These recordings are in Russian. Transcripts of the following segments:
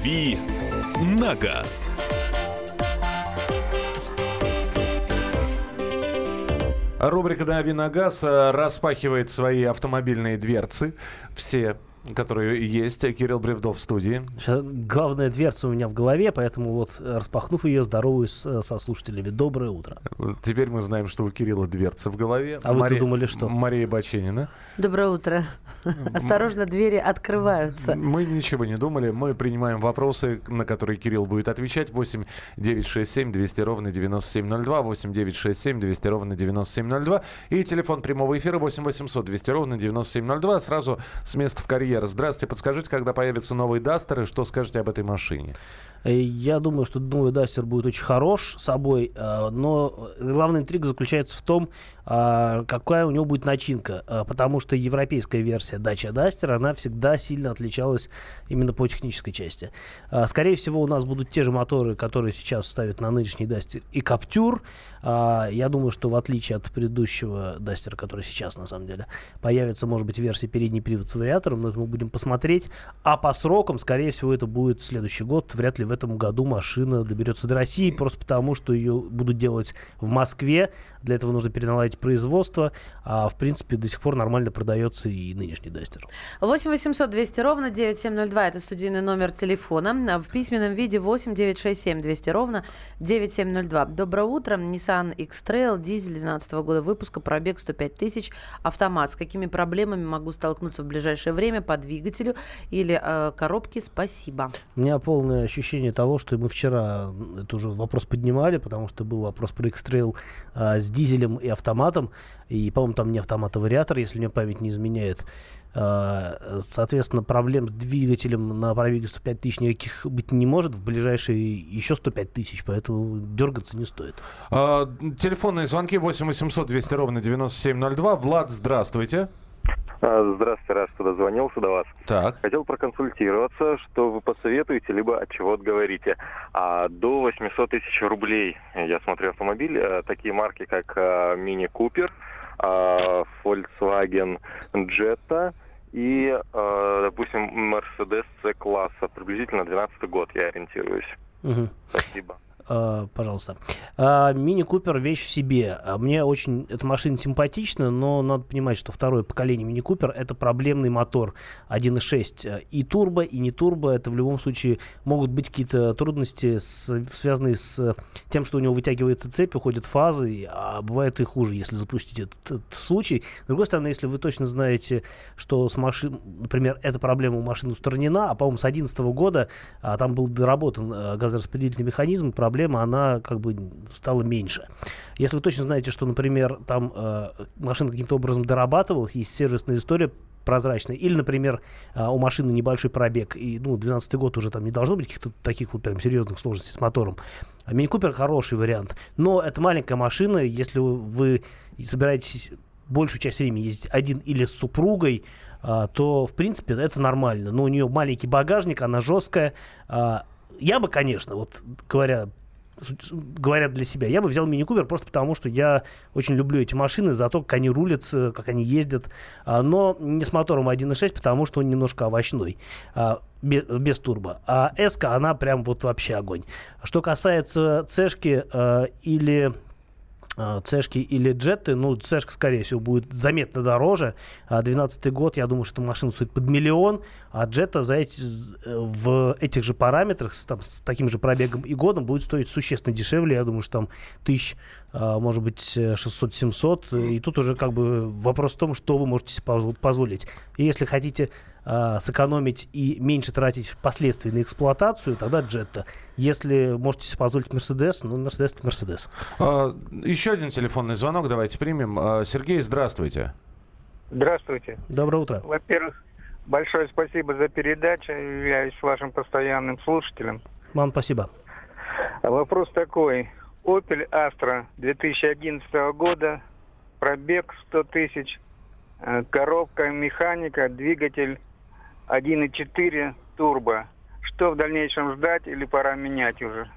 «Дави на газ». Рубрика «Дави на газ» э, распахивает свои автомобильные дверцы. Все которые есть. Кирилл Бревдов в студии. Сейчас главная дверца у меня в голове, поэтому вот распахнув ее, здороваюсь со слушателями. Доброе утро. Теперь мы знаем, что у Кирилла дверца в голове. А Мария, вы думали, что? Мария Баченина. Доброе утро. Осторожно, двери открываются. Мы ничего не думали. Мы принимаем вопросы, на которые Кирилл будет отвечать. 8 967 200 ровно 9702. 8 967 200 ровно 9702. И телефон прямого эфира 8 800 200 ровно 9702. Сразу с места в карьере Премьер. Здравствуйте, подскажите, когда появится новый Дастер и что скажете об этой машине? Э, я думаю, что новый Дастер будет очень хорош собой, э, но главная интрига заключается в том, какая у него будет начинка, а, потому что европейская версия Dacia Duster, она всегда сильно отличалась именно по технической части. А, скорее всего, у нас будут те же моторы, которые сейчас ставят на нынешний Duster и Captur. Я думаю, что в отличие от предыдущего Duster, который сейчас на самом деле, появится, может быть, версия передний привод с вариатором, но это мы будем посмотреть. А по срокам, скорее всего, это будет следующий год. Вряд ли в этом году машина доберется до России, просто потому что ее будут делать в Москве. Для этого нужно переналадить производства, а в принципе до сих пор нормально продается и нынешний Дастер. 8 800 200 ровно 9702 это студийный номер телефона. В письменном виде 8 967 200 ровно 9702. Доброе утро. Nissan X-Trail, дизель 2012 года выпуска, пробег 105 тысяч, автомат. С какими проблемами могу столкнуться в ближайшее время по двигателю или э, коробке? Спасибо. У меня полное ощущение того, что мы вчера это уже вопрос поднимали, потому что был вопрос про X-Trail э, с дизелем и автоматом автоматом. И, по-моему, там не автомат, а вариатор, если мне память не изменяет. А, соответственно, проблем с двигателем на пробеге 105 тысяч никаких быть не может. В ближайшие еще 105 тысяч, поэтому дергаться не стоит. А, телефонные звонки 8 800 200 ровно 9702. Влад, здравствуйте. А, здравствуйте, рад, что дозвонился до вас. Так. Хотел проконсультироваться, что вы посоветуете, либо от чего отговорите. А до 800 тысяч рублей я смотрю автомобиль, э, такие марки, как Мини Купер, Volkswagen Jetta и, допустим, Mercedes C-класса. Приблизительно 12 год я ориентируюсь. Угу. Спасибо. Uh, пожалуйста. Uh, Мини Купер вещь в себе. Uh, мне очень эта машина симпатична, но надо понимать, что второе поколение Мини Купер это проблемный мотор 1.6. И турбо, и не турбо. Это в любом случае могут быть какие-то трудности, с, связанные с тем, что у него вытягивается цепь, уходят фазы, а бывает и хуже, если запустить этот, этот случай. С другой стороны, если вы точно знаете, что с машин, например, эта проблема у машины устранена, а, по-моему, с 2011 года а, там был доработан а, газораспределительный механизм, проблема проблема, она как бы стала меньше. Если вы точно знаете, что, например, там э, машина каким-то образом дорабатывалась, есть сервисная история прозрачная, или, например, э, у машины небольшой пробег, и, ну, 12 год уже там не должно быть каких-то таких вот прям серьезных сложностей с мотором. А Мини Купер хороший вариант, но это маленькая машина, если вы собираетесь большую часть времени ездить один или с супругой, а, то, в принципе, это нормально. Но у нее маленький багажник, она жесткая. А, я бы, конечно, вот говоря говорят для себя. Я бы взял Мини Купер просто потому, что я очень люблю эти машины за то, как они рулятся, как они ездят. А, но не с мотором 1.6, потому что он немножко овощной а, без, турбо. А S, она прям вот вообще огонь. Что касается цешки э, или Э, цешки или джеты, ну, цешка, скорее всего, будет заметно дороже. 12 а год, я думаю, что машина стоит под миллион, а джета за эти, э, в этих же параметрах, с, там, с таким же пробегом и годом, будет стоить существенно дешевле. Я думаю, что там тысяч, э, может быть, 600-700. И тут уже как бы вопрос в том, что вы можете себе позволить. И если хотите э, сэкономить и меньше тратить впоследствии на эксплуатацию, тогда джетта. Если можете себе позволить Мерседес, ну, Мерседес это Мерседес. А, еще один телефонный звонок давайте примем. А, Сергей, здравствуйте. Здравствуйте. Доброе утро. Во-первых, большое спасибо за передачу. Являюсь вашим постоянным слушателем. Вам спасибо. Вопрос такой. Opel Astra 2011 года, пробег 100 тысяч, э, коробка механика, двигатель 1.4 турбо. Что в дальнейшем ждать или пора менять уже?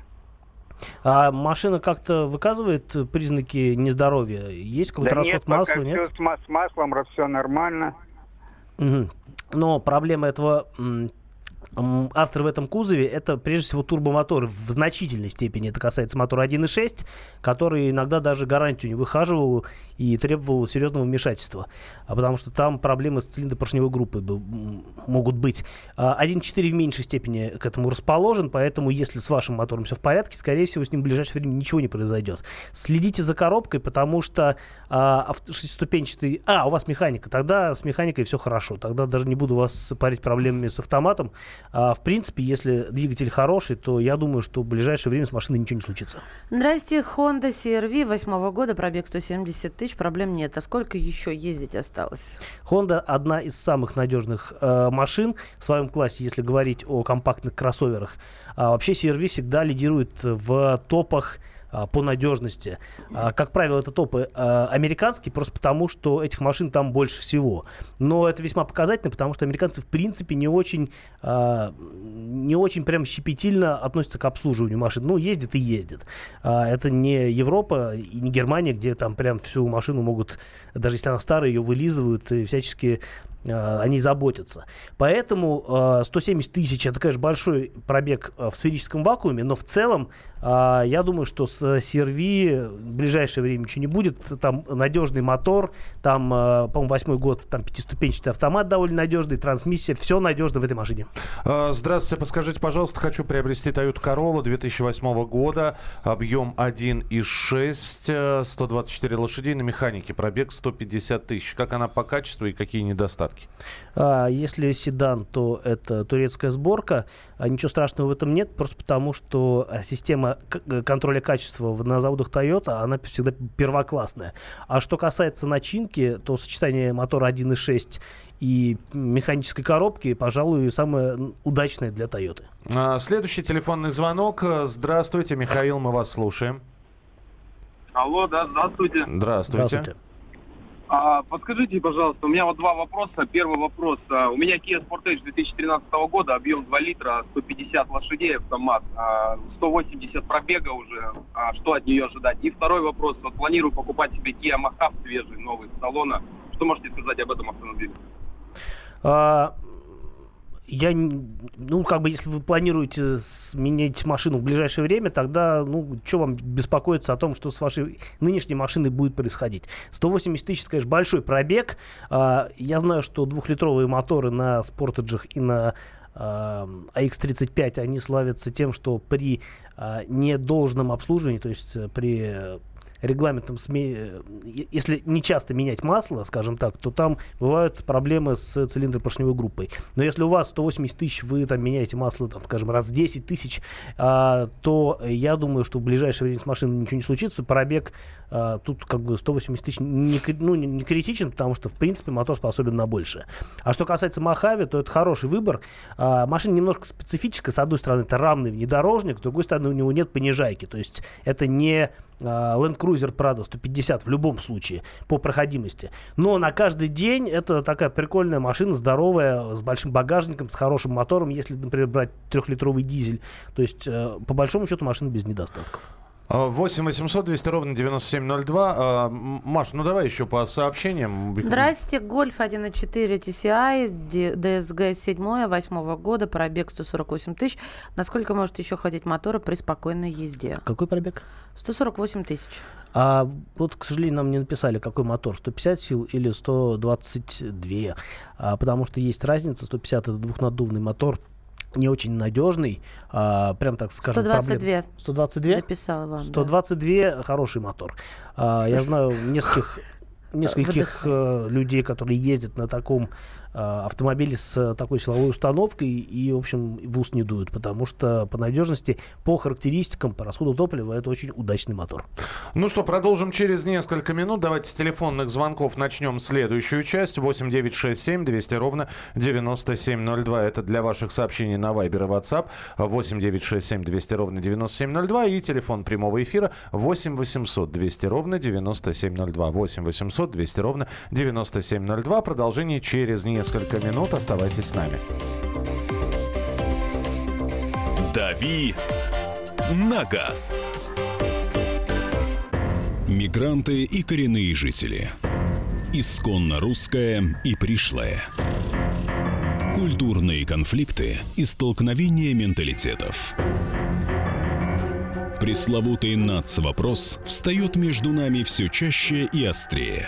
А машина как-то выказывает признаки нездоровья? Есть какой-то да расход нет, масла? Нет, все с, с маслом, все нормально. Угу. Но проблема этого Астра в этом кузове это прежде всего турбомотор в значительной степени. Это касается мотора 1.6, который иногда даже гарантию не выхаживал и требовал серьезного вмешательства. А потому что там проблемы с цилиндропоршневой группой могут быть. 1.4 в меньшей степени к этому расположен, поэтому если с вашим мотором все в порядке, скорее всего, с ним в ближайшее время ничего не произойдет. Следите за коробкой, потому что а, шестиступенчатый... А, у вас механика. Тогда с механикой все хорошо. Тогда даже не буду вас парить проблемами с автоматом. А, в принципе, если двигатель хороший, то я думаю, что в ближайшее время с машиной ничего не случится. Здрасте, Honda CRV 8 года, пробег 170 тысяч, проблем нет. А сколько еще ездить осталось? Honda одна из самых надежных э, машин в своем классе, если говорить о компактных кроссоверах. А вообще CRV всегда лидирует в топах по надежности. А, как правило, это топы а, американские, просто потому, что этих машин там больше всего. Но это весьма показательно, потому что американцы, в принципе, не очень, не очень прям щепетильно относятся к обслуживанию машин. Ну, ездит и ездит. Это не Европа и не Германия, где там прям всю машину могут, даже если она старая, ее вылизывают и всячески они заботятся. Поэтому 170 э, тысяч это, конечно, большой пробег э, в сферическом вакууме, но в целом я думаю, что с CRV в ближайшее время ничего не будет. Там надежный мотор, там, по-моему, восьмой год, там пятиступенчатый автомат довольно надежный, трансмиссия, все надежно в этой машине. Здравствуйте, подскажите, пожалуйста, хочу приобрести Toyota Corolla 2008 года, объем 1,6, 124 лошадей на механике, пробег 150 тысяч. Как она по качеству и какие недостатки? Недостатки? А, если седан, то это турецкая сборка. А ничего страшного в этом нет, просто потому что а, система э, контроля качества на заводах Toyota, она всегда первоклассная. А что касается начинки, то сочетание мотора 1.6 и механической коробки, пожалуй, самое удачное для Toyota. А, следующий телефонный звонок. Здравствуйте, Михаил, мы вас слушаем. Алло, да, здравствуйте. Здравствуйте. Здравствуйте. А, подскажите, пожалуйста, у меня вот два вопроса. Первый вопрос. А, у меня Kia Sportage 2013 года, объем 2 литра, 150 лошадей, автомат, а, 180 пробега уже. А, что от нее ожидать? И второй вопрос. Вот планирую покупать себе Kia Mahav свежий, новый, салона. Что можете сказать об этом автомобиле? А, я, ну, как бы, если вы планируете сменить машину в ближайшее время, тогда, ну, что вам беспокоиться о том, что с вашей нынешней машиной будет происходить? 180 тысяч, конечно, большой пробег. А, я знаю, что двухлитровые моторы на Спортеджах и на AX35, они славятся тем, что при а, недолжном обслуживании, то есть при регламентом СМИ, э, если не часто менять масло, скажем так, то там бывают проблемы с цилиндропоршневой группой. Но если у вас 180 тысяч, вы там меняете масло, там, скажем, раз в 10 тысяч, а, то я думаю, что в ближайшее время с машиной ничего не случится. Пробег а, тут как бы 180 тысяч не, ну, не критичен, потому что, в принципе, мотор способен на больше. А что касается Махави, то это хороший выбор. А, машина немножко специфическая. С одной стороны, это равный внедорожник, с другой стороны, у него нет понижайки. То есть это не Land Cruiser Prado 150 в любом случае по проходимости. Но на каждый день это такая прикольная машина, здоровая, с большим багажником, с хорошим мотором, если, например, брать трехлитровый дизель. То есть, э, по большому счету, машина без недостатков. 8 800 200 ровно 9702. А, Маш, ну давай еще по сообщениям. Здрасте, Гольф 1.4 TCI, DSG 7 8 года, пробег 148 тысяч. Насколько может еще хватить мотора при спокойной езде? Какой пробег? 148 тысяч. А вот, к сожалению, нам не написали, какой мотор, 150 сил или 122. А, потому что есть разница, 150 это двухнаддувный мотор, не очень надежный, а, прям так скажем, 122. Проблем. 122? Написала вам, 122 да. хороший мотор. А, я знаю нескольких нескольких э, людей, которые ездят на таком автомобили с такой силовой установкой и, в общем, в ус не дуют, потому что по надежности, по характеристикам, по расходу топлива это очень удачный мотор. Ну что, продолжим через несколько минут. Давайте с телефонных звонков начнем следующую часть. 8 9 6 7 200 ровно 9702. Это для ваших сообщений на Viber и WhatsApp. 8 9 6 7 200 ровно 9702. И телефон прямого эфира 8 800 200 ровно 9702. 8 800 200 ровно 9702. Продолжение через несколько несколько минут. Оставайтесь с нами. «Дави на газ». Мигранты и коренные жители. Исконно русская и пришлая. Культурные конфликты и столкновения менталитетов. Пресловутый НАЦ-вопрос встает между нами все чаще и острее.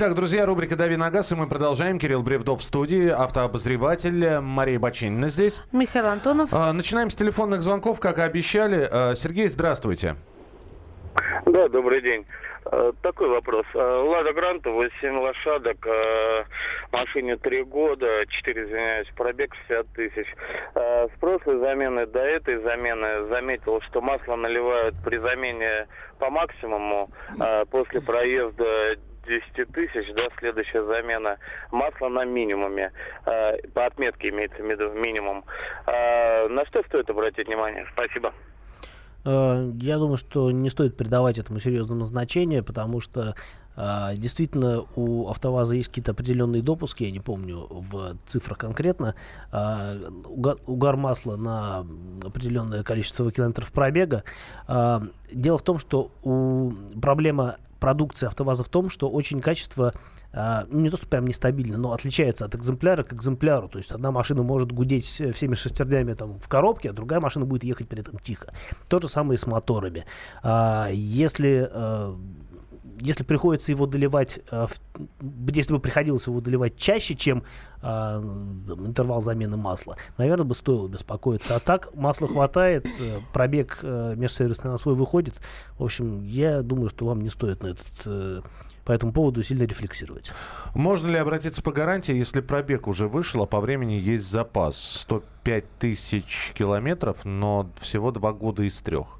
Итак, друзья, рубрика «Дави на газ», и мы продолжаем. Кирилл Бревдов в студии, автообозреватель Мария Бочинина здесь. Михаил Антонов. А, начинаем с телефонных звонков, как и обещали. А, Сергей, здравствуйте. Да, добрый день. Э, такой вопрос. Лада Гранта, 8 лошадок, машине 3 года, 4, извиняюсь, пробег 60 тысяч. С прошлой замены до этой замены заметил, что масло наливают при замене по максимуму. После проезда 10 тысяч, да, следующая замена масла на минимуме. По отметке имеется в виду минимум. На что стоит обратить внимание? Спасибо. Э, я думаю, что не стоит придавать этому серьезного значения, потому что действительно у АвтоВАЗа есть какие-то определенные допуски, я не помню в цифрах конкретно, угар масла на определенное количество километров пробега. Дело в том, что у проблема продукции АвтоВАЗа в том, что очень качество ну, не то, что прям нестабильно, но отличается от экземпляра к экземпляру. То есть одна машина может гудеть всеми шестернями там, в коробке, а другая машина будет ехать при этом тихо. То же самое и с моторами. А, если а, если приходится его доливать, если бы приходилось его доливать чаще, чем интервал замены масла, наверное, бы стоило беспокоиться. А так масла хватает, э, пробег э, межсервисный на свой выходит. В общем, я думаю, что вам не стоит на этот э, по этому поводу сильно рефлексировать. Можно ли обратиться по гарантии, если пробег уже вышел, а по времени есть запас? 105 тысяч километров, но всего два года из трех.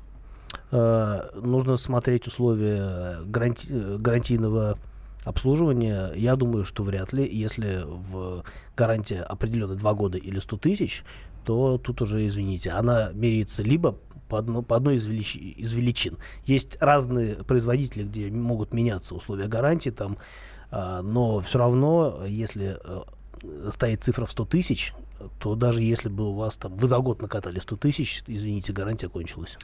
Э, нужно смотреть условия гаранти гарантийного обслуживания. Я думаю, что вряд ли. Если в гарантия определенно 2 года или 100 тысяч, то тут уже, извините, она меряется либо по, одно, по одной из, велич, из величин. Есть разные производители, где могут меняться условия гарантии, там, а, но все равно, если а, стоит цифра в 100 тысяч, то даже если бы у вас там вы за год накатали 100 тысяч, извините, гарантия кончилась.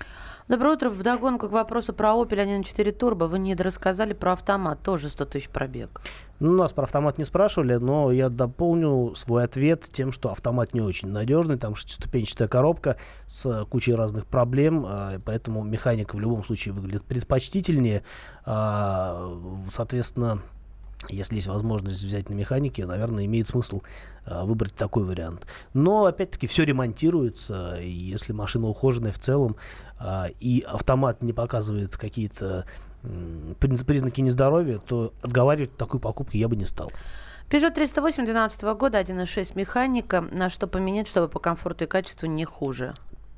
Доброе утро. Вдогонку к вопросу про Opel 1.4 Turbo. Вы не рассказали про автомат, тоже 100 тысяч пробег. Ну, нас про автомат не спрашивали, но я дополню свой ответ тем, что автомат не очень надежный. Там шестиступенчатая коробка с кучей разных проблем, а, поэтому механика в любом случае выглядит предпочтительнее. А, соответственно, если есть возможность взять на механике, наверное, имеет смысл э, выбрать такой вариант. Но, опять-таки, все ремонтируется, и если машина ухоженная в целом, э, и автомат не показывает какие-то э, признаки нездоровья, то отговаривать от такой покупки я бы не стал. Peugeot 308 2012 года, 1.6 механика. На что поменять, чтобы по комфорту и качеству не хуже?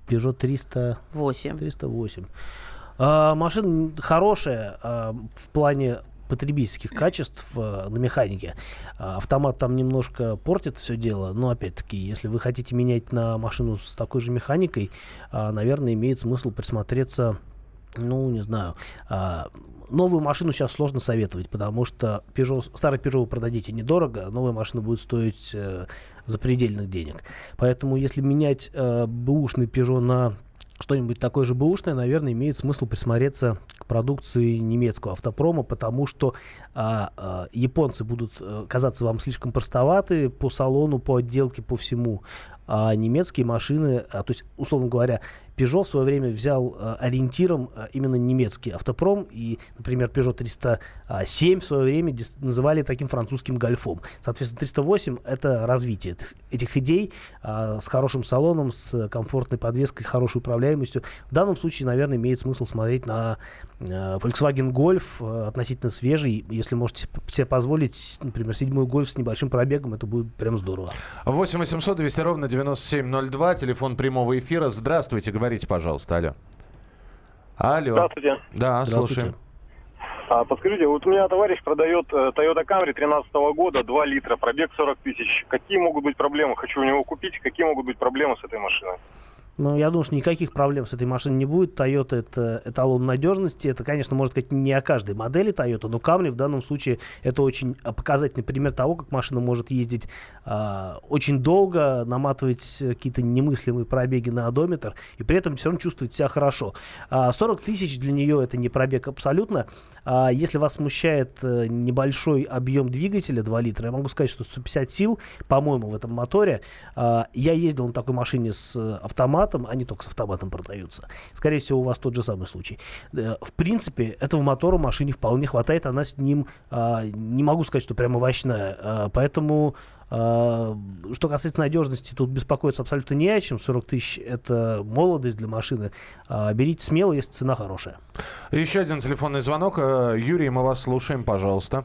Peugeot 308. 308. А, машина хорошая а, в плане потребительских качеств э, на механике. А, автомат там немножко портит все дело, но опять-таки, если вы хотите менять на машину с такой же механикой, а, наверное, имеет смысл присмотреться, ну, не знаю, а, новую машину сейчас сложно советовать, потому что Peugeot, старый Peugeot вы продадите недорого, новая машина будет стоить э, запредельных денег. Поэтому если менять э, бэушный Peugeot на что-нибудь такое же бэушное, наверное, имеет смысл присмотреться к продукции немецкого автопрома, потому что а, а, японцы будут а, казаться вам слишком простоваты по салону, по отделке, по всему. А немецкие машины, а, то есть, условно говоря, Peugeot в свое время взял э, ориентиром э, именно немецкий автопром. И, например, Peugeot 307 в свое время называли таким французским гольфом. Соответственно, 308 — это развитие этих, этих идей э, с хорошим салоном, с комфортной подвеской, хорошей управляемостью. В данном случае, наверное, имеет смысл смотреть на Volkswagen Golf э, относительно свежий. Если можете себе позволить, например, седьмой Golf с небольшим пробегом, это будет прям здорово. 8 800 200 ровно 9702, телефон прямого эфира. Здравствуйте, говорите, пожалуйста, алло. Алло. Здравствуйте. Да, Здравствуйте. слушаем. А, подскажите, вот у меня товарищ продает э, Toyota Camry 13 года, 2 литра, пробег 40 тысяч. Какие могут быть проблемы? Хочу у него купить. Какие могут быть проблемы с этой машиной? Ну, я думаю, что никаких проблем с этой машиной не будет. Toyota это эталон надежности. Это, конечно, можно сказать не о каждой модели Toyota, но Camry в данном случае это очень показательный пример того, как машина может ездить э, очень долго, наматывать какие-то немыслимые пробеги на одометр и при этом все равно чувствовать себя хорошо. А 40 тысяч для нее это не пробег абсолютно. А если вас смущает э, небольшой объем двигателя 2 литра, я могу сказать, что 150 сил, по-моему, в этом моторе. А, я ездил на такой машине с автоматом автоматом, они только с автоматом продаются. Скорее всего, у вас тот же самый случай. Э, в принципе, этого мотора машине вполне хватает, она с ним, а, не могу сказать, что прямо овощная, а, поэтому а, что касается надежности, тут беспокоиться абсолютно не о чем. 40 тысяч – это молодость для машины. Берите смело, если цена хорошая. Еще один телефонный звонок. Э, Юрий, мы вас слушаем, пожалуйста.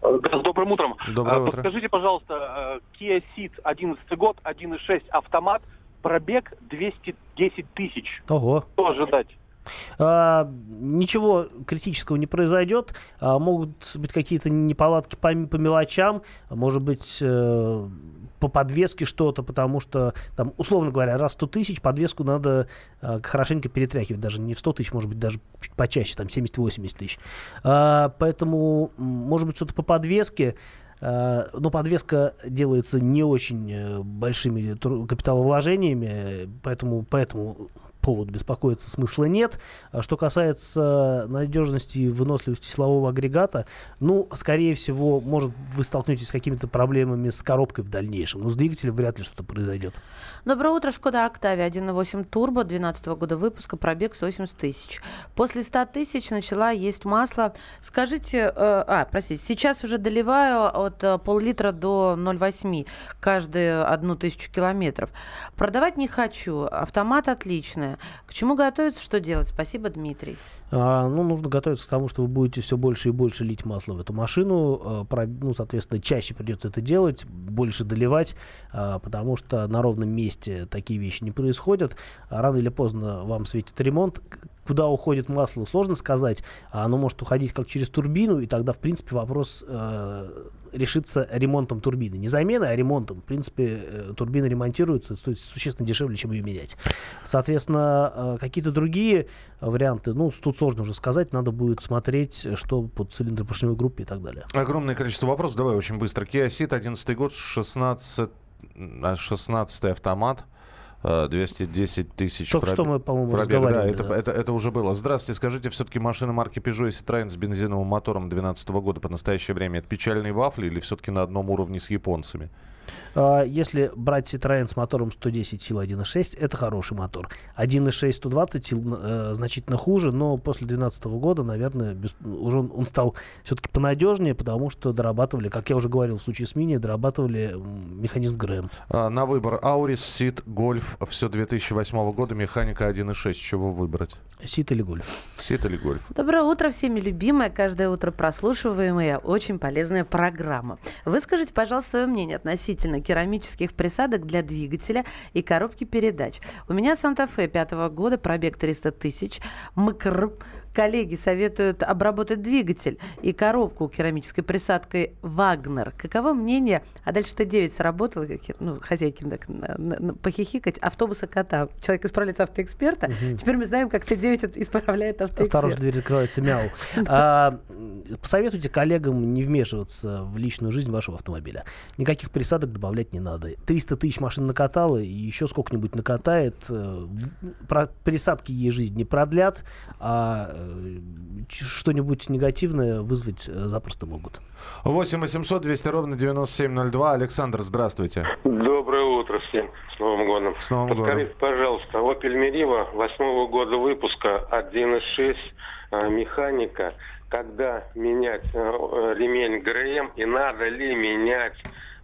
С добрым утром. Доброе утро. Подскажите, пожалуйста, э, Kia Ceed 11 год, 1.6 автомат – пробег 210 тысяч. Ого. Что ожидать? А, ничего критического не произойдет. А, могут быть какие-то неполадки по, по мелочам, может быть э, по подвеске что-то, потому что там, условно говоря, раз 100 тысяч, подвеску надо э, хорошенько перетряхивать, даже не в 100 тысяч, может быть, даже чуть почаще, там 70-80 тысяч. А, поэтому, может быть, что-то по подвеске. Э, но подвеска делается не очень э, большими капиталовложениями, поэтому, поэтому поводу беспокоиться смысла нет. А что касается надежности и выносливости силового агрегата, ну, скорее всего, может, вы столкнетесь с какими-то проблемами с коробкой в дальнейшем, но с двигателем вряд ли что-то произойдет. Доброе утро, Шкода Октавия 1.8 Турбо, 12 года выпуска, пробег 180 тысяч. После 100 тысяч начала есть масло. Скажите, э, а, простите, сейчас уже доливаю от э, пол-литра до 0,8 каждые одну тысячу километров. Продавать не хочу, автомат главное. К чему готовиться, что делать? Спасибо, Дмитрий. А, ну, нужно готовиться к тому, что вы будете все больше и больше лить масло в эту машину. Про, ну, соответственно, чаще придется это делать, больше доливать, а, потому что на ровном месте такие вещи не происходят. Рано или поздно вам светит ремонт. Куда уходит масло, сложно сказать. А оно может уходить как через турбину, и тогда, в принципе, вопрос э, решится ремонтом турбины. Не заменой, а ремонтом. В принципе, э, турбина ремонтируется, стоит существенно дешевле, чем ее менять. Соответственно, э, какие-то другие варианты, ну, тут сложно уже сказать, надо будет смотреть, что под цилиндропоршневой группе и так далее. Огромное количество вопросов, давай очень быстро. Kia Ceed, 11 год, 16, 16 автомат. 210 тысяч Только пробег. что мы, по-моему, пробег, да, это, да. Это, это уже было. Здравствуйте, скажите, все-таки машина марки Peugeot и Citroёn с бензиновым мотором 2012 года по настоящее время это печальные вафли или все-таки на одном уровне с японцами? А, если брать Citroёn с мотором 110 сил 1.6, это хороший мотор. 1.6 120 сил э, значительно хуже, но после 2012 года, наверное, без, уже он, он стал все-таки понадежнее, потому что дорабатывали, как я уже говорил в случае с Мини, дорабатывали механизм ГРМ. А, на выбор Аурис, Сит, Гольф, все 2008 года, механика 1.6. Чего выбрать? Сит или Гольф? Сит или Гольф. Доброе утро, всеми любимая, каждое утро прослушиваемая, очень полезная программа. Выскажите, пожалуйста, свое мнение относительно керамических присадок для двигателя и коробки передач. У меня Санта-Фе пятого года, пробег 300 тысяч, МКР коллеги советуют обработать двигатель и коробку керамической присадкой «Вагнер». Каково мнение? А дальше Т9 сработало, как, ну, хозяйки так, похихикать, автобуса кота. Человек исправляет автоэксперта. Угу. Теперь мы знаем, как Т9 исправляет автоэксперта. Осторожно, дверь закрывается, мяу. А, посоветуйте коллегам не вмешиваться в личную жизнь вашего автомобиля. Никаких присадок добавлять не надо. 300 тысяч машин накатало, и еще сколько-нибудь накатает. Э, про присадки ей жизнь не продлят, а что-нибудь негативное вызвать э, запросто могут. 8 800 200 ровно 9702. Александр, здравствуйте. Доброе утро всем. С Новым годом. С Новым Подскажите, годом. пожалуйста, Opel Meriva 8 года выпуска 1.6 э, механика. Когда менять ремень ГРМ и надо ли менять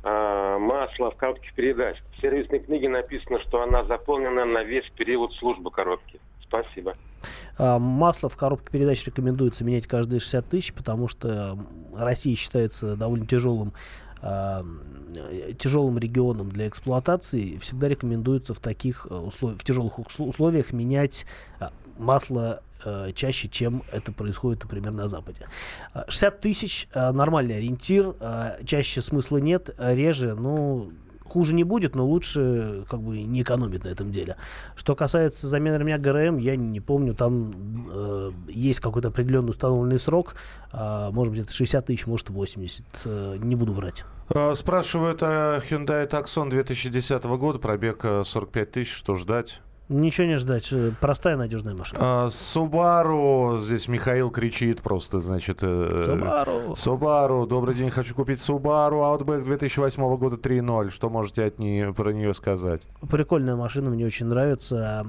масло в коробке передач. В сервисной книге написано, что она заполнена на весь период службы коробки. Спасибо. А, масло в коробке передач рекомендуется менять каждые 60 тысяч, потому что Россия считается довольно тяжелым а, тяжелым регионом для эксплуатации, всегда рекомендуется в таких условиях, в тяжелых условиях менять а, масло э, чаще, чем это происходит, например, на Западе. 60 тысяч э, нормальный ориентир, э, чаще смысла нет, реже, ну, хуже не будет, но лучше как бы не экономить на этом деле. Что касается замены ремня ГРМ, я не помню, там э, есть какой-то определенный установленный срок, э, может быть это 60 тысяч, может 80, э, не буду врать. Э, спрашивают о Hyundai Tucson 2010 года, пробег 45 тысяч, что ждать? Ничего не ждать. Э, простая надежная машина. А, Subaru. Здесь Михаил кричит просто, значит... Subaru. Subaru. Добрый день, хочу купить Subaru Outback 2008 года 3.0. Что можете от нее, про нее сказать? Прикольная машина, мне очень нравится.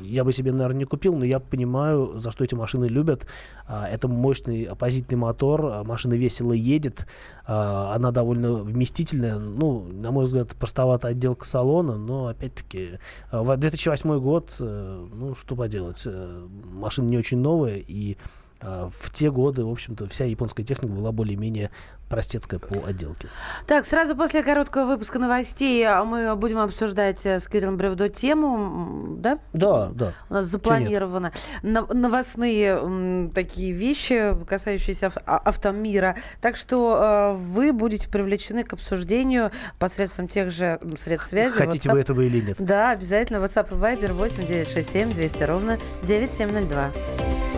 Я бы себе, наверное, не купил, но я понимаю, за что эти машины любят. А, это мощный оппозитный мотор, а, машина весело едет, она довольно вместительная. Ну, на мой взгляд, простоватая отделка салона, но, опять-таки, в 2000 2008 год, э, ну, что поделать, э, машина не очень новая, и в те годы, в общем-то, вся японская техника была более-менее простецкая по отделке. Так, сразу после короткого выпуска новостей а, мы будем обсуждать с Кириллом Бревдо тему, да? Да, да. У нас запланировано новостные такие вещи, касающиеся ав- автомира. Так что э, вы будете привлечены к обсуждению посредством тех же средств связи. Хотите WhatsApp. вы этого или нет? Да, обязательно. WhatsApp и Viber 8 967 200 ровно 9702.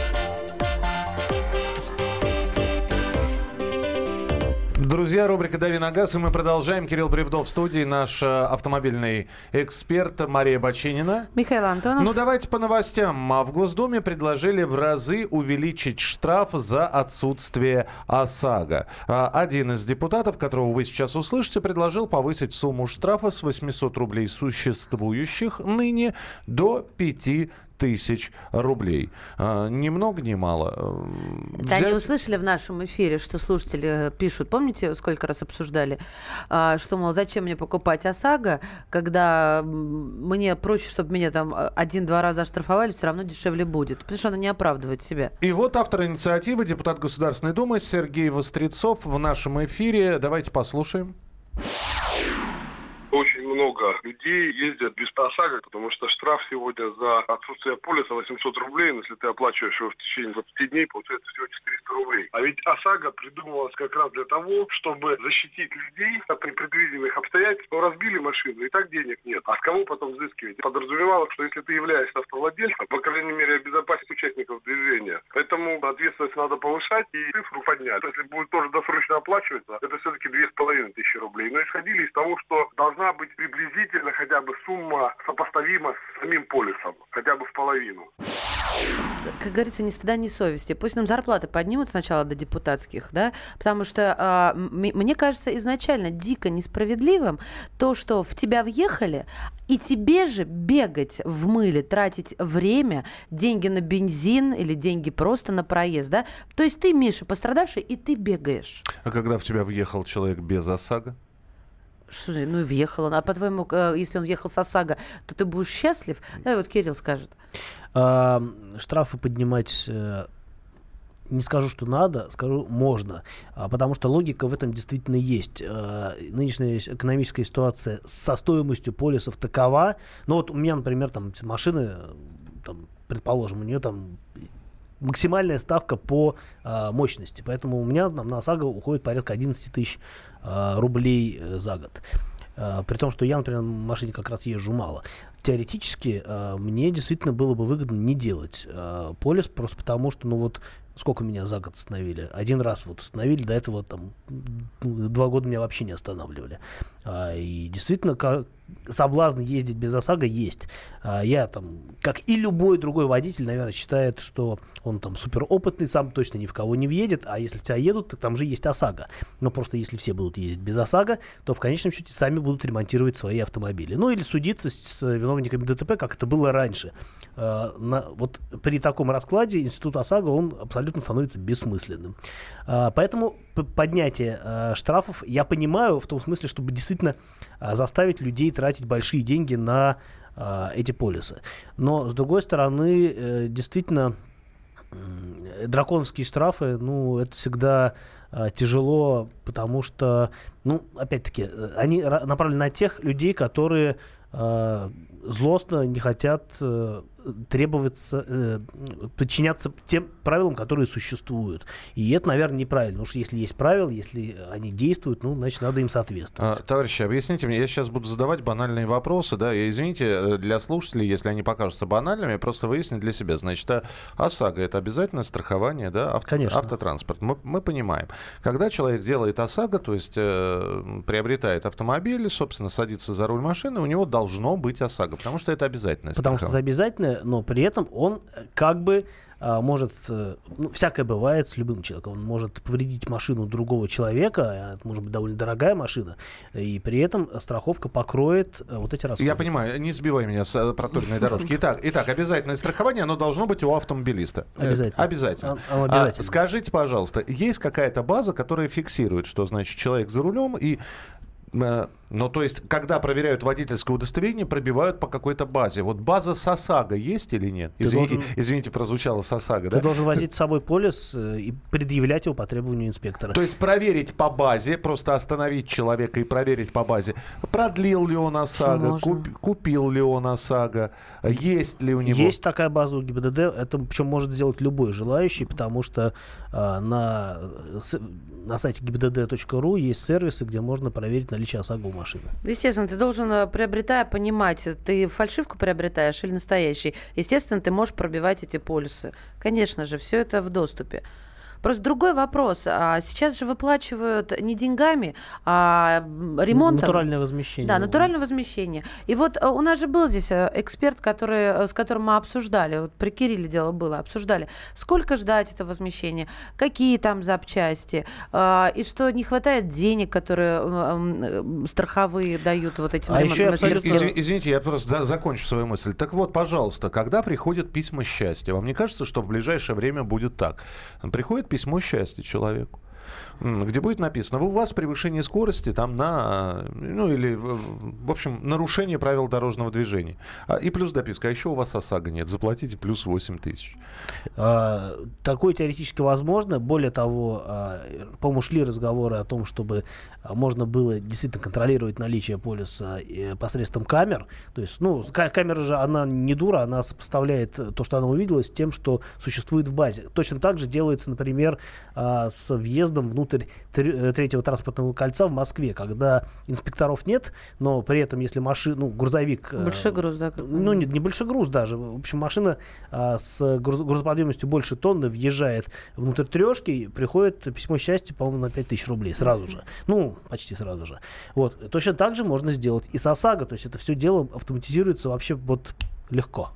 Друзья, рубрика «Дави на газ», и мы продолжаем. Кирилл Бревдов в студии, наш э, автомобильный эксперт Мария Бочинина. Михаил Антонов. Ну, давайте по новостям. А В Госдуме предложили в разы увеличить штраф за отсутствие ОСАГО. А один из депутатов, которого вы сейчас услышите, предложил повысить сумму штрафа с 800 рублей существующих ныне до 5 тысяч рублей. А, ни много, ни мало. Да, Взять... они услышали в нашем эфире, что слушатели пишут, помните, сколько раз обсуждали, а, что, мол, зачем мне покупать ОСАГО, когда мне проще, чтобы меня там один-два раза оштрафовали, все равно дешевле будет, потому что она не оправдывает себя. И вот автор инициативы, депутат Государственной Думы Сергей Вострецов в нашем эфире. Давайте послушаем очень много людей ездят без ОСАГО, потому что штраф сегодня за отсутствие полиса 800 рублей, но если ты оплачиваешь его в течение 20 дней, получается всего 400 рублей. А ведь ОСАГО придумывалась как раз для того, чтобы защитить людей при предвиденных обстоятельствах. Ну, разбили машину, и так денег нет. А с кого потом взыскивать? Подразумевалось, что если ты являешься автовладельцем, по крайней мере, обезопасить участников движения. Поэтому ответственность надо повышать и цифру поднять. Если будет тоже досрочно оплачиваться, это все-таки 2500 рублей. Но исходили из того, что должна должна быть приблизительно хотя бы сумма сопоставима с самим полисом, хотя бы в половину. Как говорится, ни стыда, ни совести. Пусть нам зарплаты поднимут сначала до депутатских, да, потому что э, мне кажется изначально дико несправедливым то, что в тебя въехали, и тебе же бегать в мыле, тратить время, деньги на бензин или деньги просто на проезд, да? То есть ты, Миша, пострадавший, и ты бегаешь. А когда в тебя въехал человек без ОСАГО? Что ну и въехал А по-твоему, э, если он въехал с ОСАГО, то ты будешь счастлив? Давай вот Кирилл скажет. А, штрафы поднимать э, не скажу, что надо, скажу можно, а, потому что логика в этом действительно есть. А, нынешняя экономическая ситуация со стоимостью полисов такова. Ну вот у меня, например, там машины, там, предположим, у нее там максимальная ставка по а, мощности, поэтому у меня там, на ОСАГО уходит порядка 11 тысяч Э, рублей э, за год. Э, при том, что я, например, на машине как раз езжу мало. теоретически э, мне действительно было бы выгодно не делать э, полис, просто потому что, ну вот, сколько меня за год остановили? Один раз вот остановили, до этого там два года меня вообще не останавливали. А, и действительно, как, соблазн ездить без ОСАГО есть. А, я там, как и любой другой водитель, наверное, считает, что он там супер опытный, сам точно ни в кого не въедет, а если тебя едут, то там же есть ОСАГО. Но просто если все будут ездить без ОСАГО, то в конечном счете сами будут ремонтировать свои автомобили. Ну или судиться с виновниками ДТП, как это было раньше. А, на, вот при таком раскладе институт ОСАГО, он абсолютно становится бессмысленным. Поэтому поднятие штрафов я понимаю в том смысле, чтобы действительно а, заставить людей тратить большие деньги на а, эти полисы. Но, с другой стороны, э, действительно, драконовские штрафы, ну, это всегда а, тяжело, потому что, ну, опять-таки, э, они направлены на тех людей, которые злостно не хотят э, требоваться, э, подчиняться тем правилам, которые существуют. И это, наверное, неправильно. Потому что если есть правила, если они действуют, ну, значит, надо им соответствовать. А, товарищи, объясните мне, я сейчас буду задавать банальные вопросы, да, и извините, э, для слушателей, если они покажутся банальными, просто выяснить для себя. Значит, а ОСАГО – это обязательное страхование, да, авто, Конечно. автотранспорт. Мы, мы понимаем. Когда человек делает ОСАГО, то есть э, приобретает автомобиль, собственно, садится за руль машины, у него должно быть ОСАГО, потому что это обязательное Потому что это обязательно но при этом он э, как бы а, может, э, ну, всякое бывает с любым человеком, он может повредить машину другого человека, а это может быть довольно дорогая машина, и при этом страховка покроет э, вот эти расходы. Я понимаю, не сбивай меня с проторенной дорожки. Итак, итак, обязательное страхование, оно должно быть у автомобилиста. Обязательно. Обязательно. А, обязательно. А, скажите, пожалуйста, есть какая-то база, которая фиксирует, что значит человек за рулем и ну, то есть, когда проверяют водительское удостоверение, пробивают по какой-то базе. Вот база СОСАГО есть или нет? Извините, должен, извините прозвучало СОСАГО, ты да? должен возить с собой полис э, и предъявлять его по требованию инспектора. То есть, проверить по базе, просто остановить человека и проверить по базе, продлил ли он ОСАГО, куп, купил ли он ОСАГО, есть ли у него... Есть такая база у ГИБДД, это причем может сделать любой желающий, потому что э, на, с, на сайте gibdd.ru есть сервисы, где можно проверить наличие ОСАГО у машины. Естественно, ты должен, э, приобретая, понимать, ты фальшивку приобретаешь или настоящий. Естественно, ты можешь пробивать эти полюсы. Конечно же, все это в доступе. Просто другой вопрос. А сейчас же выплачивают не деньгами, а ремонтом. Натуральное возмещение. Да, натуральное возмещение. И вот э, у нас же был здесь э, эксперт, который, э, с которым мы обсуждали, вот при Кирилле дело было, обсуждали, сколько ждать это возмещение, какие там запчасти, и что не хватает денег, которые страховые дают вот этим а еще абсолютно... Извините, я просто закончу свою мысль. Так вот, пожалуйста, когда приходят письма счастья, вам не кажется, что в ближайшее время будет так? Приходит письмо счастья человеку где будет написано, у вас превышение скорости там на, ну или, в общем, нарушение правил дорожного движения. А, и плюс дописка, а еще у вас ОСАГО нет, заплатите плюс 8 тысяч. А, такое теоретически возможно. Более того, а, по-моему, шли разговоры о том, чтобы можно было действительно контролировать наличие полиса э, посредством камер. То есть, ну, камера же, она не дура, она сопоставляет то, что она увидела, с тем, что существует в базе. Точно так же делается, например, с въездом внутрь э, третьего транспортного кольца в Москве, когда инспекторов нет, но при этом, если машина, ну, грузовик... Э, большой груз, да? Ну, не, не большой груз даже. В общем, машина с грузоподъемностью больше тонны въезжает внутрь трешки, приходит письмо счастья, по-моему, на 5000 рублей сразу же. Ну, почти сразу же. Вот. Точно так же можно сделать и с ОСАГО, то есть это все дело автоматизируется вообще вот легко.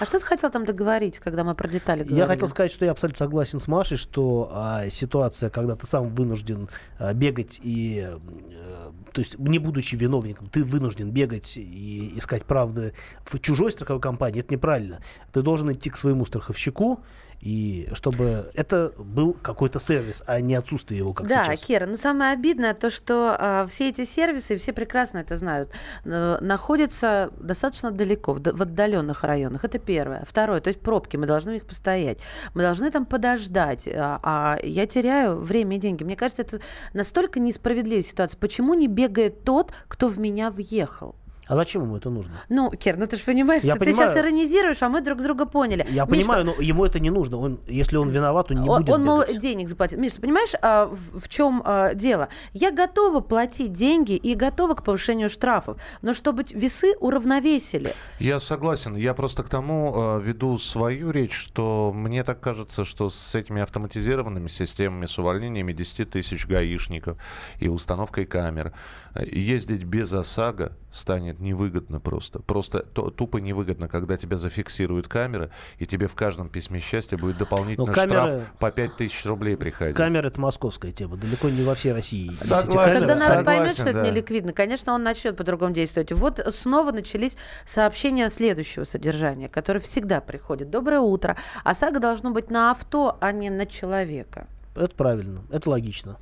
А что ты хотел там договорить, когда мы про детали говорили? Я хотел сказать, что я абсолютно согласен с Машей, что а, ситуация, когда ты сам вынужден а, бегать и, а, то есть не будучи виновником, ты вынужден бегать и искать правды в чужой страховой компании, это неправильно. Ты должен идти к своему страховщику и чтобы это был какой-то сервис, а не отсутствие его, как да, сейчас. Да, Кира, но самое обидное то, что э, все эти сервисы, все прекрасно это знают, э, находятся достаточно далеко, в, в отдаленных районах. Это первое. Второе, то есть пробки, мы должны их постоять. Мы должны там подождать, а, а я теряю время и деньги. Мне кажется, это настолько несправедливая ситуация. Почему не бегает тот, кто в меня въехал? А зачем ему это нужно? Ну, Кир, ну ты же понимаешь, Я что понимаю. ты сейчас иронизируешь, а мы друг друга поняли. Я Миш, понимаю, но ему это не нужно. Он, если он виноват, он не он, будет он, мол, денег заплатил. Миш, ты понимаешь, а, в, в чем а, дело? Я готова платить деньги и готова к повышению штрафов, но чтобы весы уравновесили. Я согласен. Я просто к тому э, веду свою речь, что мне так кажется, что с этими автоматизированными системами, с увольнениями 10 тысяч гаишников и установкой камер, э, ездить без ОСАГО станет невыгодно просто. Просто то- тупо невыгодно, когда тебя зафиксируют камеры, и тебе в каждом письме счастья будет дополнительный Но камеры- штраф по 5 тысяч рублей приходить. Камера это московская тема. Далеко не во всей России. Согласен. Когда народ поймет, что это да. не ликвидно, конечно, он начнет по-другому действовать. Вот снова начались сообщения следующего содержания, которые всегда приходят. Доброе утро. ОСАГО должно быть на авто, а не на человека. Это правильно, это логично.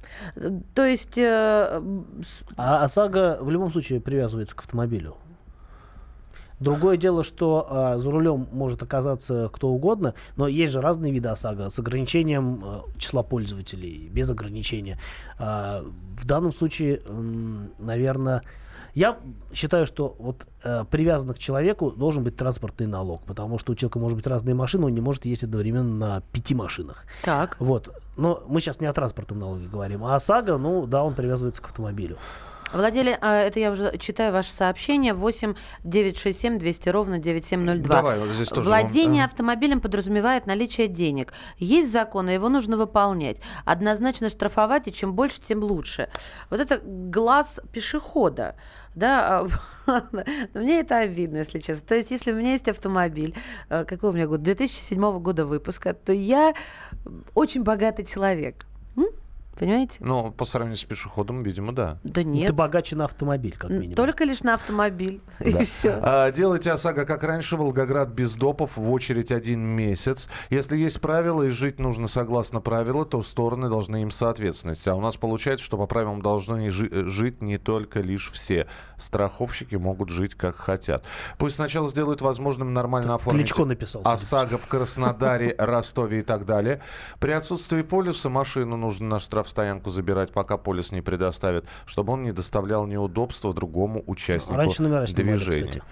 То есть э, А ОСАГО в любом случае привязывается к автомобилю. Другое дело, что а, за рулем может оказаться кто угодно, но есть же разные виды ОСАГО с ограничением а, числа пользователей, без ограничения. А, в данном случае, наверное, я считаю, что вот э, привязанный к человеку должен быть транспортный налог, потому что у человека может быть разные машины, он не может ездить одновременно на пяти машинах. так. Вот. Но мы сейчас не о транспортном налоге говорим, а ОСАГО, ну да, он привязывается к автомобилю. Владели, а, это я уже читаю ваше сообщение. 8 967 200 ровно 9702. Давай, вот здесь тоже Владение вам, автомобилем подразумевает наличие денег. Есть закон, и его нужно выполнять. Однозначно штрафовать, и чем больше, тем лучше. Вот это глаз пешехода. Да, а, мне это обидно, если честно. То есть, если у меня есть автомобиль, э, какой у меня год, 2007 года выпуска, то я очень богатый человек. Понимаете? Ну, по сравнению с пешеходом, видимо, да. Да Ну, нет. Ты богаче на автомобиль, как минимум. Только лишь на автомобиль. И все. А, делайте ОСАГО как раньше, Волгоград без допов, в очередь один месяц. Если есть правила и жить нужно согласно правилам, то стороны должны им соответствовать. А у нас получается, что по правилам должны жи- э, жить не только лишь все. Страховщики могут жить как хотят. Пусть сначала сделают возможным нормально оформить Кличко написал. ОСАГО в Краснодаре, Ростове и так далее. При отсутствии полюса машину нужно на штрафстоянку забирать, пока полис не предоставит, чтобы он не доставлял неудобства другому участнику Раньше номера снимали, движения. кстати.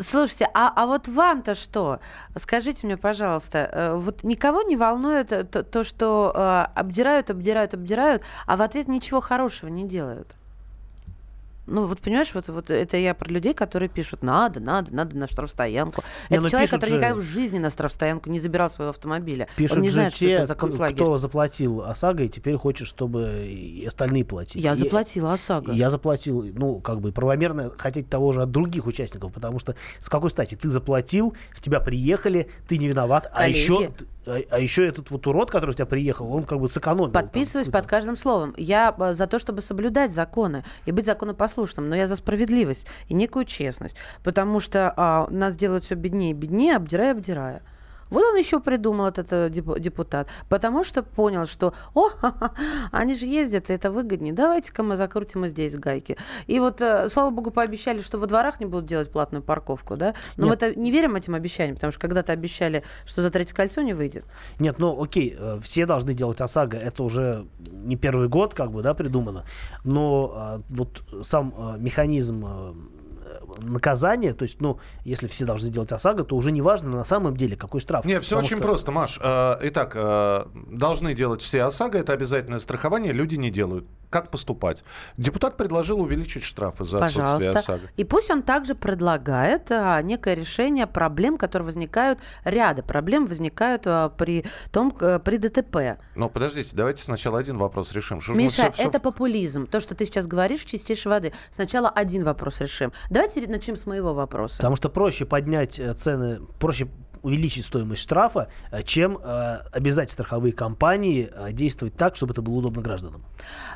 Слушайте, а, а вот вам-то что? Скажите мне, пожалуйста, э, вот никого не волнует то, то, что э, обдирают, обдирают, обдирают, а в ответ ничего хорошего не делают? Ну, вот понимаешь, вот, вот это я про людей, которые пишут, надо, надо, надо на штрафстоянку. Не, это ну человек, который же- никогда в жизни на штрафстоянку не забирал своего автомобиля. Пишут Он не знает, что те, это за концлагерь. кто заплатил ОСАГО и теперь хочет, чтобы и остальные платили. Я И- заплатила ОСАГО. Я заплатил, ну, как бы правомерно хотеть того же от других участников, потому что с какой стати ты заплатил, в тебя приехали, ты не виноват, а Коллеги. еще, а, а еще этот вот урод, который в тебя приехал, он как бы сэкономил. там Подписываюсь какую-то- под каждым словом. Я э, за то, чтобы соблюдать законы и быть законопослушным, но я за справедливость и некую честность, потому что а, нас делают все беднее и беднее, обдирая, обдирая. Вот он еще придумал этот э, депу- депутат, потому что понял, что, о, они же ездят, и это выгоднее, давайте-ка мы закрутим и здесь гайки. И вот, э, слава богу, пообещали, что во дворах не будут делать платную парковку, да? Но Нет. мы-то не верим этим обещаниям, потому что когда-то обещали, что за третье кольцо не выйдет. Нет, ну окей, э, все должны делать ОСАГО, это уже не первый год, как бы, да, придумано. Но вот сам механизм а, наказания, то есть, ну, если все должны делать ОСАГО, то уже не важно на самом деле, какой штраф. Не, все очень что- просто, Маш. Э, Итак, э, должны делать все ОСАГО, это обязательное страхование, люди не делают. Как поступать? Депутат предложил увеличить штрафы за отсутствие Пожалуйста. ОСАГО. И пусть он также предлагает а, некое решение проблем, которые возникают, ряда проблем возникают а, при том, к- при ДТП. Но подождите, давайте сначала один вопрос решим. Что Миша, всё- всё это популизм. То, что ты сейчас говоришь, чистейшей воды. Сначала один вопрос решим. Давайте начнем с моего вопроса. Потому что проще поднять э, цены, проще увеличить стоимость штрафа, э, чем э, обязать страховые компании э, действовать так, чтобы это было удобно гражданам.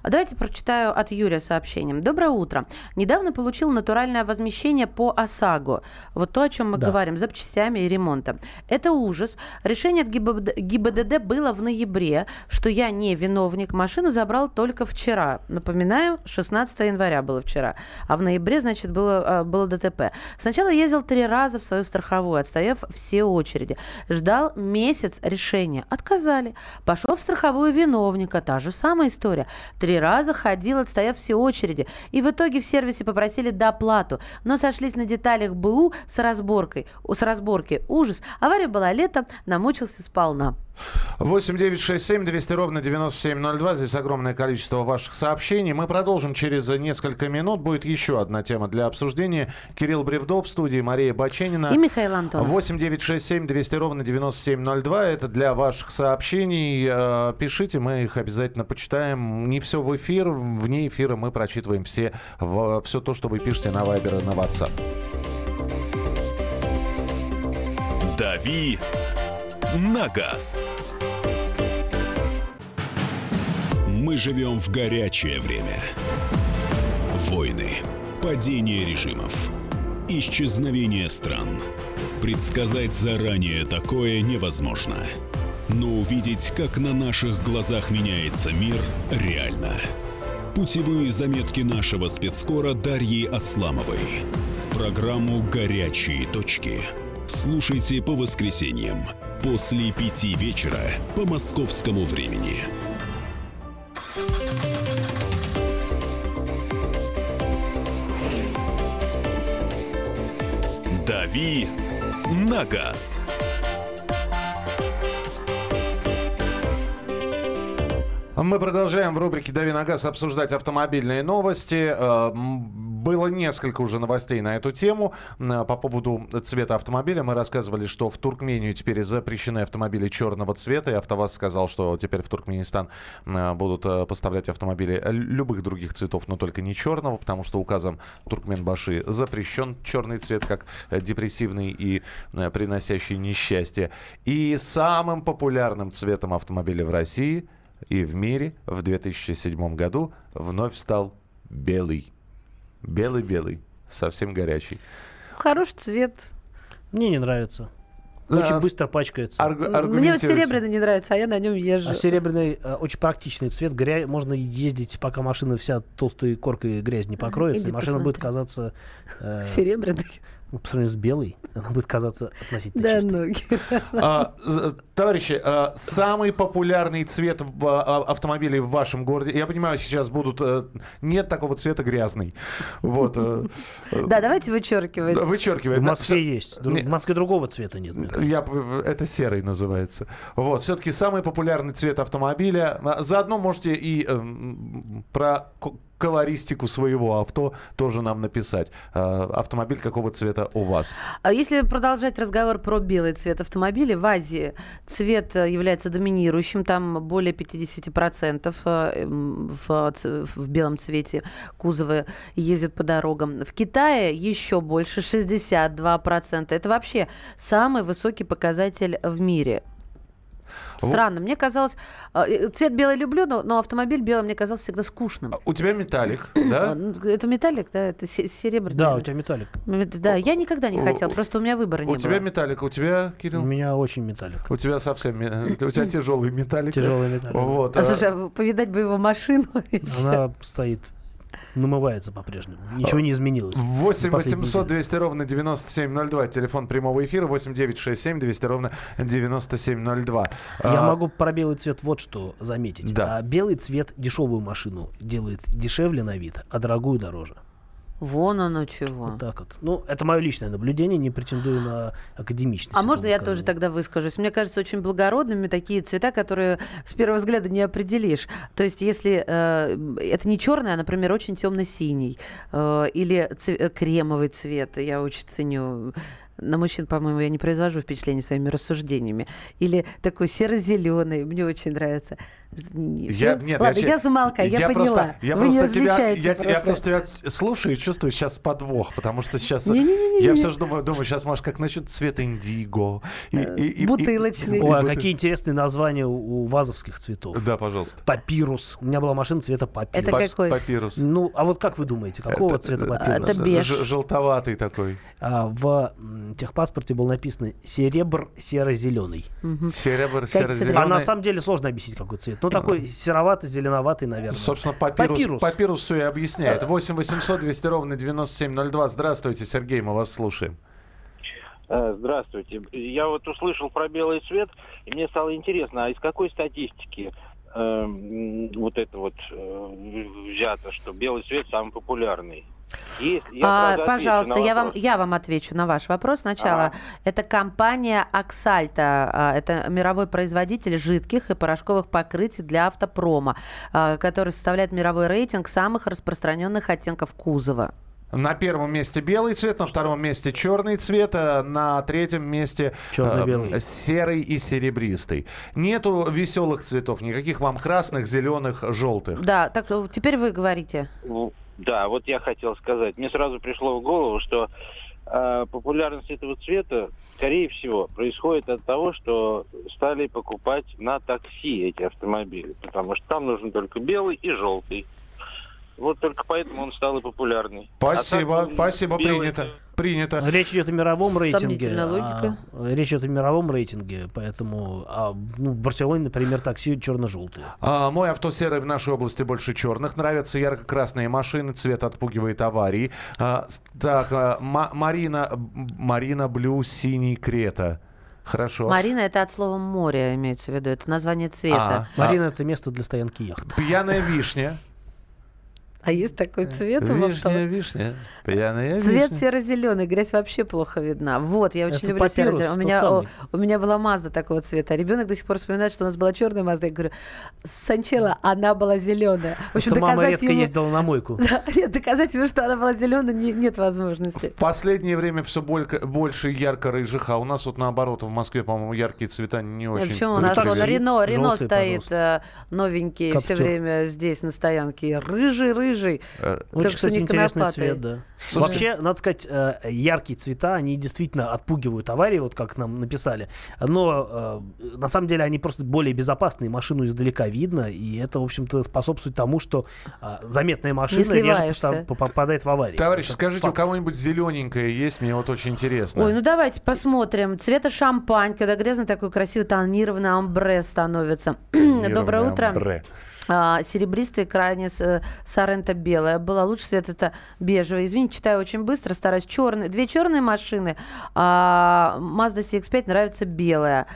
А Давайте прочитаю от Юрия сообщением. Доброе утро. Недавно получил натуральное возмещение по ОСАГО. Вот то, о чем мы Да. говорим, запчастями и ремонтом. Это ужас. Решение от ГИБДД, ГИБДД было в ноябре, что я не виновник. Машину забрал только вчера. Напоминаю, 16 января было вчера. А в ноябре, значит, было, было ДТП. Сначала ездил три раза в свою страховую, отстояв все очереди. Ждал месяц решения. Отказали. Пошел в страховую виновника. Та же самая история. Три раза ходил, отстояв все очереди. И в итоге в сервисе попросили доплату. Но сошлись на деталях БУ с разборкой. С разборки. Ужас. Авария была летом. Намучился сполна. 8 9 6 7 200 ровно 9702. Здесь огромное количество ваших сообщений. Мы продолжим через несколько минут. Будет еще одна тема для обсуждения. Кирилл Бревдов в студии, Мария Баченина. И Михаил Антонов. 8 9 6 7 200 ровно 9702. Это для ваших сообщений. Э, Пишите, мы их обязательно почитаем. Не все в эфир. Вне эфира мы прочитываем все, все то, что вы пишете на Viber и на WhatsApp. «Дави на газ». Мы живем в горячее время. Войны, падение режимов, исчезновение стран. Предсказать заранее такое невозможно. Но увидеть, как на наших глазах меняется мир, реально. Путевые заметки нашего спецскора Дарьи Асламовой. Программу «Горячие точки». Слушайте по воскресеньям после пяти вечера по московскому времени. «Дави на газ». Мы продолжаем в рубрике «Дави на газ» обсуждать автомобильные новости. Было несколько уже новостей на эту тему. Э, По поводу цвета автомобиля мы рассказывали, что в Туркмению теперь запрещены автомобили черного цвета. И АвтоВАЗ сказал, что теперь в Туркменистан э, будут э, поставлять автомобили э, любых других цветов, но только не черного, потому что указом Туркменбаши запрещен черный цвет как э, депрессивный и приносящий несчастье. И самым популярным цветом автомобиля в России и в мире в 2007 году вновь стал белый. Белый-белый, совсем горячий. Хороший цвет. Мне не нравится. Очень быстро пачкается. Мне вот серебряный не нравится, а я на нем езжу. А серебряный э, очень практичный цвет. Гря... Можно ездить, пока машина вся толстой коркой грязь не покроется, Иди и машина будет посмотри. казаться... э, Серебряный. По сравнению с белой, она будет казаться относительно Да чистой. ну. А, товарищи, а, самый популярный цвет в, а, автомобилей в вашем городе. Я понимаю, сейчас будут э, нет такого цвета грязный. Вот. э, э, Да, давайте вычеркивать. да, Вычеркивает. В Москве есть. В Москве другого цвета нет. Я, это серый называется. Вот, все-таки самый популярный цвет автомобиля. А, Заодно можете и эм, про колористику своего авто тоже нам написать. А, Автомобиль какого цвета у вас? А Если продолжать разговор про белый цвет автомобиля, в Азии цвет э, является доминирующим, там более 50% э, в, в белом цвете кузова ездят по дорогам. В Китае еще больше, 62%. Это вообще самый высокий показатель в мире. Странно. Мне казалось, э, цвет белый люблю, но, но автомобиль белый мне казался всегда скучным. У тебя металлик, А, да? ну, Это металлик, да? Это се- серебряный. Да, у тебя металлик. Да, я никогда не У- хотела, просто у меня выбора не У было. тебя металлик, у тебя, У Кирилл? меня очень металлик. У тебя совсем... У тебя тяжелый металлик. Тяжелый металлик. Вот. А, а, слушай, а повидать бы его машину. Она стоит, намывается по-прежнему. Ничего не изменилось. 8 Последние 800 недели. 200 ровно 9702. Телефон прямого эфира 8 967 200 ровно 9702. Я А, могу про белый цвет вот что заметить. Да. А белый цвет дешевую машину делает дешевле на вид, а дорогую дороже. Вон оно чего. Вот так вот. Ну, это мое личное наблюдение, не претендую на академичность. А можно я тоже тогда выскажусь? Мне кажется, очень благородными такие цвета, которые с первого взгляда не определишь. То есть, если э, это не черный, а, например, очень темно-синий э, или ц- э, кремовый цвет, я очень ценю. На мужчин, по-моему, я не произвожу впечатления своими рассуждениями. Или такой серо-зеленый, мне очень нравится. Я, нет, Ладно, я, я замолкаю, я, поняла. Просто, я Вы не просто тебя, различаете я, просто. я просто тебя слушаю и чувствую сейчас подвох, потому что сейчас Не-не-не-не-не. я все же думаю, думаю, сейчас, может, как насчет цвета индиго. И, и- и- и- Бутылочный. и Ой, а бутыль- какие интересные названия у, у вазовских цветов. Да, пожалуйста. Папирус. У меня была машина цвета папирус. Это какой? Папирус. Ну, а вот как вы думаете, какого Это- цвета э, папирус? Это беж. Ж- Желтоватый такой. А, в техпаспорте было написано серебр серо-зеленый. Серебр, Как серо-зеленый. А на самом деле сложно объяснить, какой цвет. Ну, такой сероватый-зеленоватый, наверное. Собственно, папирус, Папирус. папирус все и объясняет. 8 800 200 ровно 9702. Здравствуйте, Сергей, мы вас слушаем. Э, Здравствуйте. Я вот услышал про белый цвет, и мне стало интересно, а из какой статистики э, вот это вот э, взято, что белый цвет самый популярный? Есть? Я А, пожалуйста, я вам, я вам отвечу на ваш вопрос сначала. Ага. Это компания Axalta. а, Это мировой производитель жидких и порошковых покрытий для автопрома, а, который составляет мировой рейтинг самых распространенных оттенков кузова. На первом месте белый цвет, на втором месте черный цвет, а на третьем месте э, серый и серебристый. Нету веселых цветов, никаких вам красных, зеленых, желтых. Да, так что теперь вы говорите. Ну, Да, вот я хотел сказать. Мне сразу пришло в голову, что э, популярность этого цвета, скорее всего, происходит от того, что стали покупать на такси эти автомобили, потому что там нужен только белый и желтый. Вот только поэтому он стал и популярный. Спасибо, А так, спасибо, белый принято. Принято. Речь идет о мировом рейтинге. А, речь идет о мировом рейтинге, поэтому а, ну, в Барселоне, например, такси черно-желтые. А, мой авто серый в нашей области больше черных. Нравятся ярко-красные машины. Цвет отпугивает аварии. А, так, а, Ма- Марина, Марина Блю, синий Крета. Хорошо. Марина это от слова море имеется в виду, это название цвета. А, Марина это место для стоянки яхт. Пьяная вишня. А есть такой цвет у авто? Вишня, вишня. Пьяная Цвет серо-зеленый, грязь вообще плохо видна. Вот, я очень Это люблю серо-зеленый. У меня, самый. у меня была Мазда такого цвета. Ребенок до сих пор вспоминает, что у нас была черная Мазда. Я говорю, Санчела, она была зеленая. В общем, Что мама доказать редко ему... ездила на мойку. Да, нет, доказать ему, что она была зеленая, не- нет возможности. В последнее время все больше ярко-рыжих, а у нас вот наоборот в Москве, по-моему, яркие цвета не А очень. Почему у нас вон Рено, Рено стоит э, новенький все время здесь на стоянке. Рыжий-рыжий. Э, Очень, Только что кстати, не интересный конопатый. цвет, да. Слушайте- Вообще, надо сказать, э, яркие цвета, они действительно отпугивают аварии, вот как нам написали. Но э, на самом деле они просто более безопасные, машину издалека видно, и это, в общем-то, способствует тому, что э, заметная машина реже попадает в аварию. Товарищи, Это скажите, факт. у кого-нибудь зелененькое есть? Мне вот очень интересно. Ой, ну давайте посмотрим. Цвета шампань, когда грязно, такой красивый тонированный амбре становится. Доброе утро. амбре. А, серебристый, крайне с- э, белая. Была лучше цвет это бежевый. Извините, читаю очень быстро, стараюсь. Черный. Две черные машины. А Mazda CX-5 нравится белая.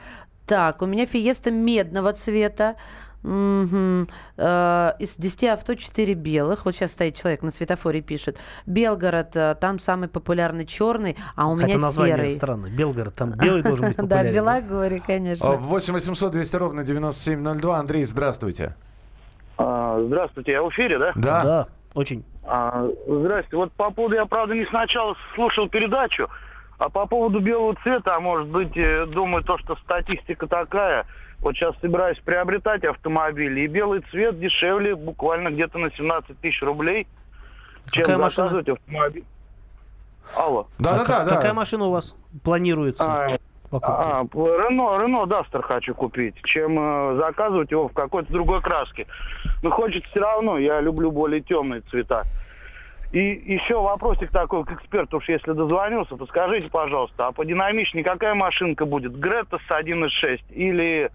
Так, у меня Фиеста медного цвета. Э, Из 10 авто 4 белых. Вот сейчас стоит человек на светофоре пишет. Белгород, э, там самый популярный черный, а у Хотя меня название серый. странно. Белгород, там белый должен быть Да, популярен. Белогорье, А, конечно. 8 800 200 ровно 9702. Андрей, здравствуйте. А, Здравствуйте, я в эфире, да? Да. Да, очень. А, Здрасте. Вот по поводу, я, правда, не сначала слушал передачу, а по поводу белого цвета, а может быть, э, думаю, то, что статистика такая. Вот сейчас собираюсь приобретать автомобиль, и белый цвет дешевле буквально где-то на 17 тысяч рублей, чем Какая машина? заказывать автомобиль. Алло. А Да-да-да. как- да. Какая машина у вас планируется? А, покупки? А, Рено, Рено Дастер хочу купить, чем э, заказывать его в какой-то другой краске. Но хочется все равно, я люблю более темные цвета. И еще вопросик такой к эксперту, уж если дозвонился, подскажите, пожалуйста, а подинамичнее какая машинка будет? Грета с 1.6 или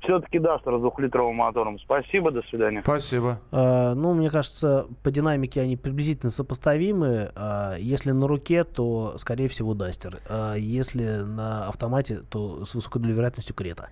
все-таки Дастер с двухлитровым мотором? Спасибо, до свидания. Спасибо. А, ну, мне кажется, по динамике они приблизительно сопоставимы. А, если на руке, то, скорее всего, Дастер. А, если на автомате, то с высокой долей вероятностью Крета.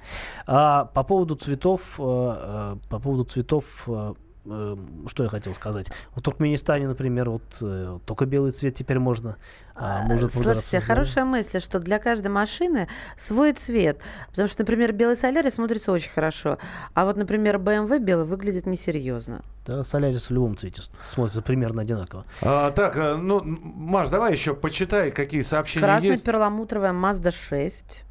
А, по поводу цветов, а, по поводу цветов, э, что я хотел сказать. В Туркменистане, например, вот э, только белый цвет теперь можно. а, прошлый раз Слушайте, хорошая мысль, что для каждой машины свой цвет. Потому что, например, белый солярис смотрится очень хорошо. А вот, например, BMW белый выглядит несерьезно. Да, Солярис в любом цвете смотрится примерно одинаково. А, так, э, ну, Маш, давай еще почитай, какие сообщения Красный есть. перламутровая Mazda 6.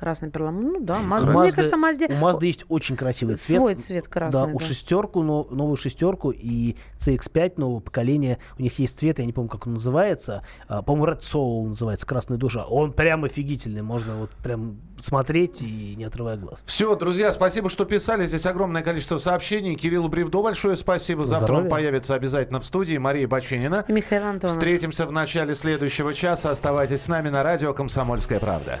Красный перламутровый. Ну да, У Mazda. Мне кажется, Mazda... У Mazda есть очень красивый цвет. Свой цвет красный, Да, у да. шестерку, но, новую шестерку и CX-5 нового поколения, у них есть цвет, я не помню, как он называется. А, по-моему, Red Soul называется, красная душа. Он прям офигительный, можно вот прям смотреть и не отрывая глаз. Все, друзья, спасибо, что писали. Здесь огромное количество сообщений. Кириллу Бревдо большое спасибо. Завтра он Здоровья. появится обязательно в студии. Мария Баченина. И Михаил Антонов. Встретимся в начале следующего часа. Оставайтесь с нами на радио «Комсомольская правда».